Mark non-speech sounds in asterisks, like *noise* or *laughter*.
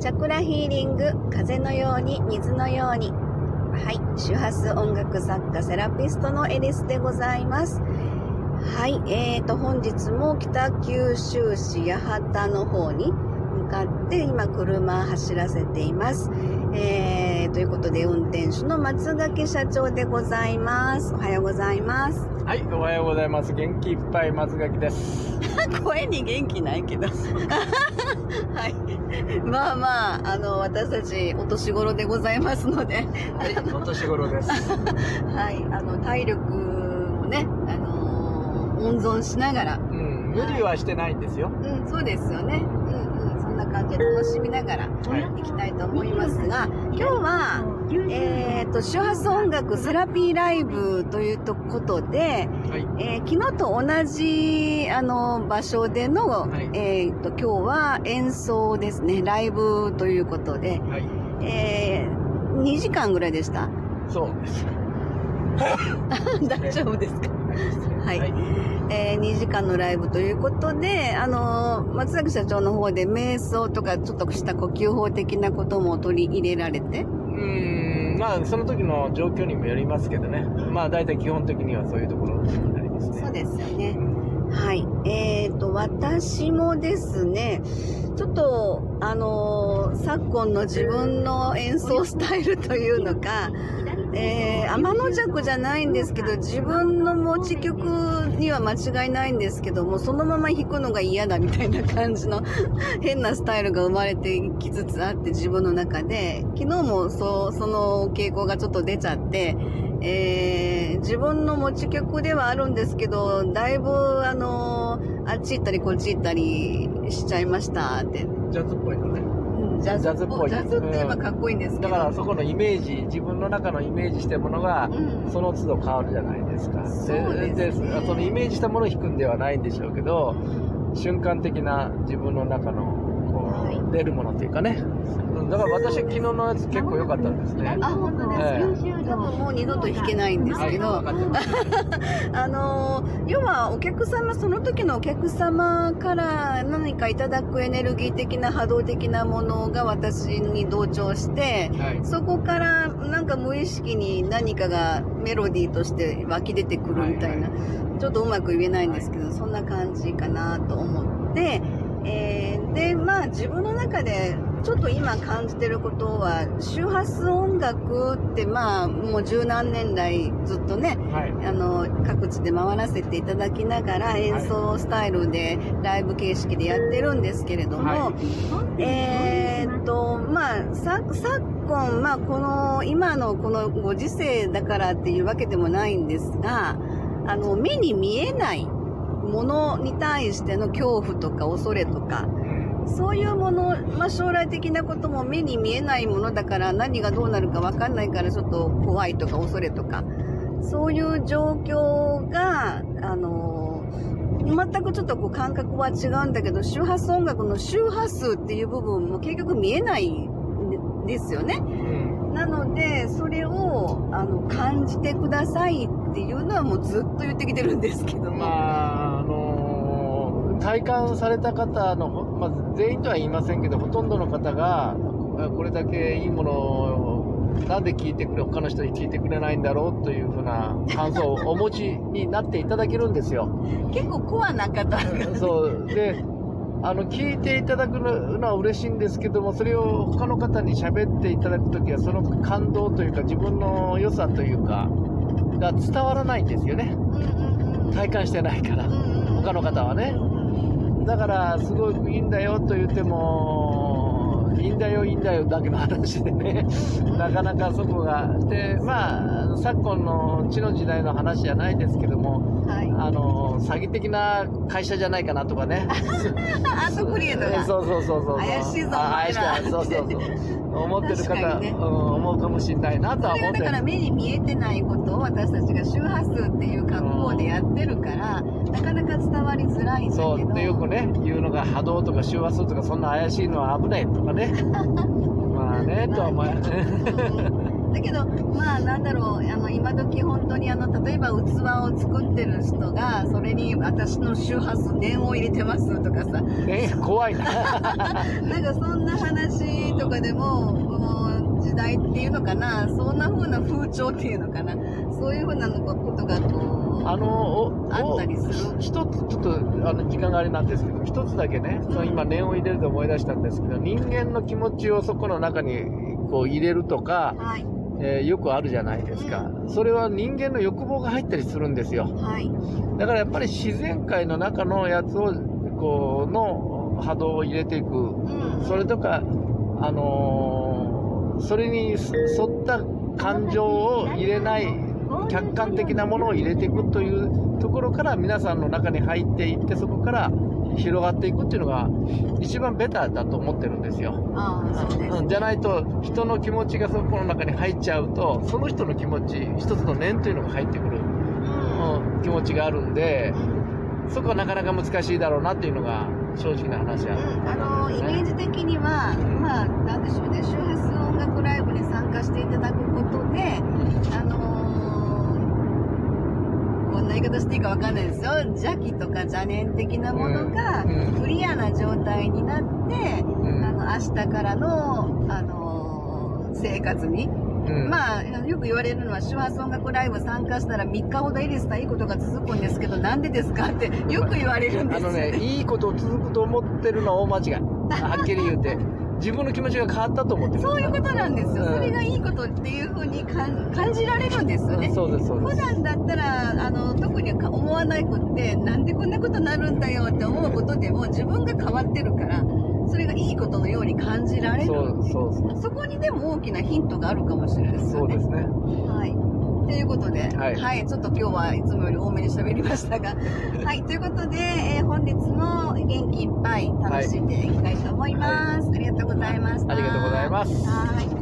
チャクラヒーリング、風のように、水のように。はい。周波数音楽作家、セラピストのエリスでございます。はい。えーと、本日も北九州市八幡の方に向かって、今、車走らせています。えー、ということで、運転手の松垣社長でございます。おはようございます。はい、おはようございます。元気いっぱい松垣です。*laughs* 声に元気ないけど。*laughs* はい。まあまあ、あの、私たちお年頃でございますので、はい、お年頃です。*laughs* はい。あの、体力をね、あのー温存しながら、うん、無理はしてないんですよ。うん、そうですよね。うんな感じで楽しみながらはい行きたいと思いますが、今日は、えっ、と、周波数音楽セラピーライブということで、はい。えー昨日と同じ、あの、場所での、はいえっ、と、今日は演奏ですね、ライブということで、はい。えー、2時間ぐらいでした？そうです。*laughs* 大丈夫ですか？はいはい。えー、2時間のライブということで、あの、松崎社長の方で瞑想とかちょっとした呼吸法的なことも取り入れられて、うーん、まあ、その時の状況にもよりますけどね。まあ、大体基本的にはそういうところになりますね。そうですよね。うんはい。えーと、私もですね、ちょっと、あのー昨今の自分の演奏スタイルというのか、えー、天の弱じゃないんですけど、自分の持ち曲には間違いないんですけども、そのまま弾くのが嫌だみたいな感じの *laughs* 変なスタイルが生まれてきつつあって、自分の中で、昨日もそう、その傾向がちょっと出ちゃって、えー、自分の持ち曲ではあるんですけど、だいぶ、あのあっち行ったりこっち行ったりしちゃいましたって。ジャズっぽいのね。うんジャズジャズっぽい。ジャズって言えばかっこいいんですけど。だからそこのイメージ、自分の中のイメージしてるものが、うん。その都度変わるじゃないですか。そうですね。そのイメージしたものを弾くんではないんでしょうけど、瞬間的な自分の中のこう、はい。出るものっていうかね。うんだから私昨日のやつ結構良かったんですね。あ、本当ですか、え多分もう二度と弾けないんですけど、はいわかってます。*laughs* あのー要はお客様、その時のお客様から何かいただくエネルギー的な波動的なものが私に同調して、はい。そこからなんか無意識に何かがメロディーとして湧き出てくるみたいな、はちょっとうまく言えないんですけど、そんな感じかなと思って、えーで、まあ自分の中でちょっと今感じてることは、周波数音楽ってまあもう十何年来ずっとね、はい。あの、各地で回らせていただきながら演奏スタイルでライブ形式でやってるんですけれども、はえーっと、まあ、さ、昨今、まあ、この、今のこのご時世だからっていうわけでもないんですが、あの、目に見えないものに対しての恐怖とか恐れとか、うんそういうもの、まあ、将来的なことも目に見えないものだから何がどうなるかわかんないからちょっと怖いとか恐れとか、そういう状況が、あの全くちょっとこう感覚は違うんだけど、周波数音楽の周波数っていう部分も結局見えないんですよね。うんなので、それを、あの、感じてくださいっていうのはもうずっと言ってきてるんですけども。まあ、あのー体感された方の、ほまず全員とは言いませんけど、ほとんどの方が、あこれだけいいものを、なんで聞いてくれ、他の人に聞いてくれないんだろうというふうな感想をお持ちになっていただけるんですよ。*laughs* 結構コアな方が。そう。で、あの、聞いていただくのは嬉しいんですけども、それを他の方に喋っていただくときは、その感動というか、自分の良さというか、が伝わらないんですよね。体感してないから。他の方はね。だから、すごくいいんだよと言っても、いいんだよ、いいんだよだけの話でね、なかなかそこが。で、まあ、昨今の地の時代の話じゃないですけども、はい。あの、詐欺的な会社じゃないかなとかね。*laughs* アートクリエイトが。そうそうそうそう。怪しいぞあ怪しいそうそうそう。思ってる方、ねうん、思うかもしれないなとは思ってはだから目に見えてないことを私たちが周波数っていう格好でやってるから、なかなか伝わりづらいんだけど。そう。で、よくね、言うのが波動とか周波数とかそんな怪しいのは危ないとかね。*laughs* まあね、とは思う。*laughs* だけど、まあなんだろう、あの、今時本当にあの、例えば器を作ってる人が、それに私の周波数、念を入れてますとかさ、え、怖いな。*laughs* なんかそんな話とかでもこの時代っていうのかなそんな風な風潮っていうのかなそういう風なのことがこうあのおあったりする。お一つちょっとあの時間があれなんですけど一つだけね、その今念を入れると思い出したんですけど人間の気持ちをそこの中にこう入れるとか、はい。えーよくあるじゃないですか、それは人間の欲望が入ったりするんですよ。はい。だからやっぱり自然界の中のやつをこうの波動を入れていく。うん。それとかあのーそれに沿った感情を入れない客観的なものを入れていくというところから皆さんの中に入っていってそこから広がっていくっていうのが一番ベターだと思ってるんですよ。うんじゃないと人の気持ちがそこの中に入っちゃうとその人の気持ち一つの念というのが入ってくる、うん気持ちがあるんでそこはなかなか難しいだろうなっていうのが正直な話は、うんあのイメージ的には、まあ、なんでしょうね、周波数音楽ライブに参加していただくことで、あのーこんな言い方していいかわかんないですよ、邪気とか邪念的なものがクリアな状態になって、うん。あの明日からの、あのー生活に、うん。まあ、よく言われるのは、周波数音楽ライブ参加したら3日ほどエリスさんいいことが続くんですけど、なんでですか？ってよく言われるんですよ。あのねいいことを続くと思ってるのは大間違い。はっきり言うて *laughs* 自分の気持ちが変わったと思ってるそういうことなんですよ。うんそれがいいことっていう風に感感じられるんですよねうん。そうですそうです普段だったら、あの、特にか思わないことって、なんでこんなことになるんだよって思うことでも、自分が変わってるから、それがいいことのように感じられる。そうそうそうそこにでも大きなヒントがあるかもしれないですよね。そうですねはい。ということで、ははいい、ちょっと今日はいつもより多めに喋りましたが、*laughs* はい、ということで、えー本日も元気いっぱい楽しんでいきたいと思います。ありがとうございました。ありがとうございますはい。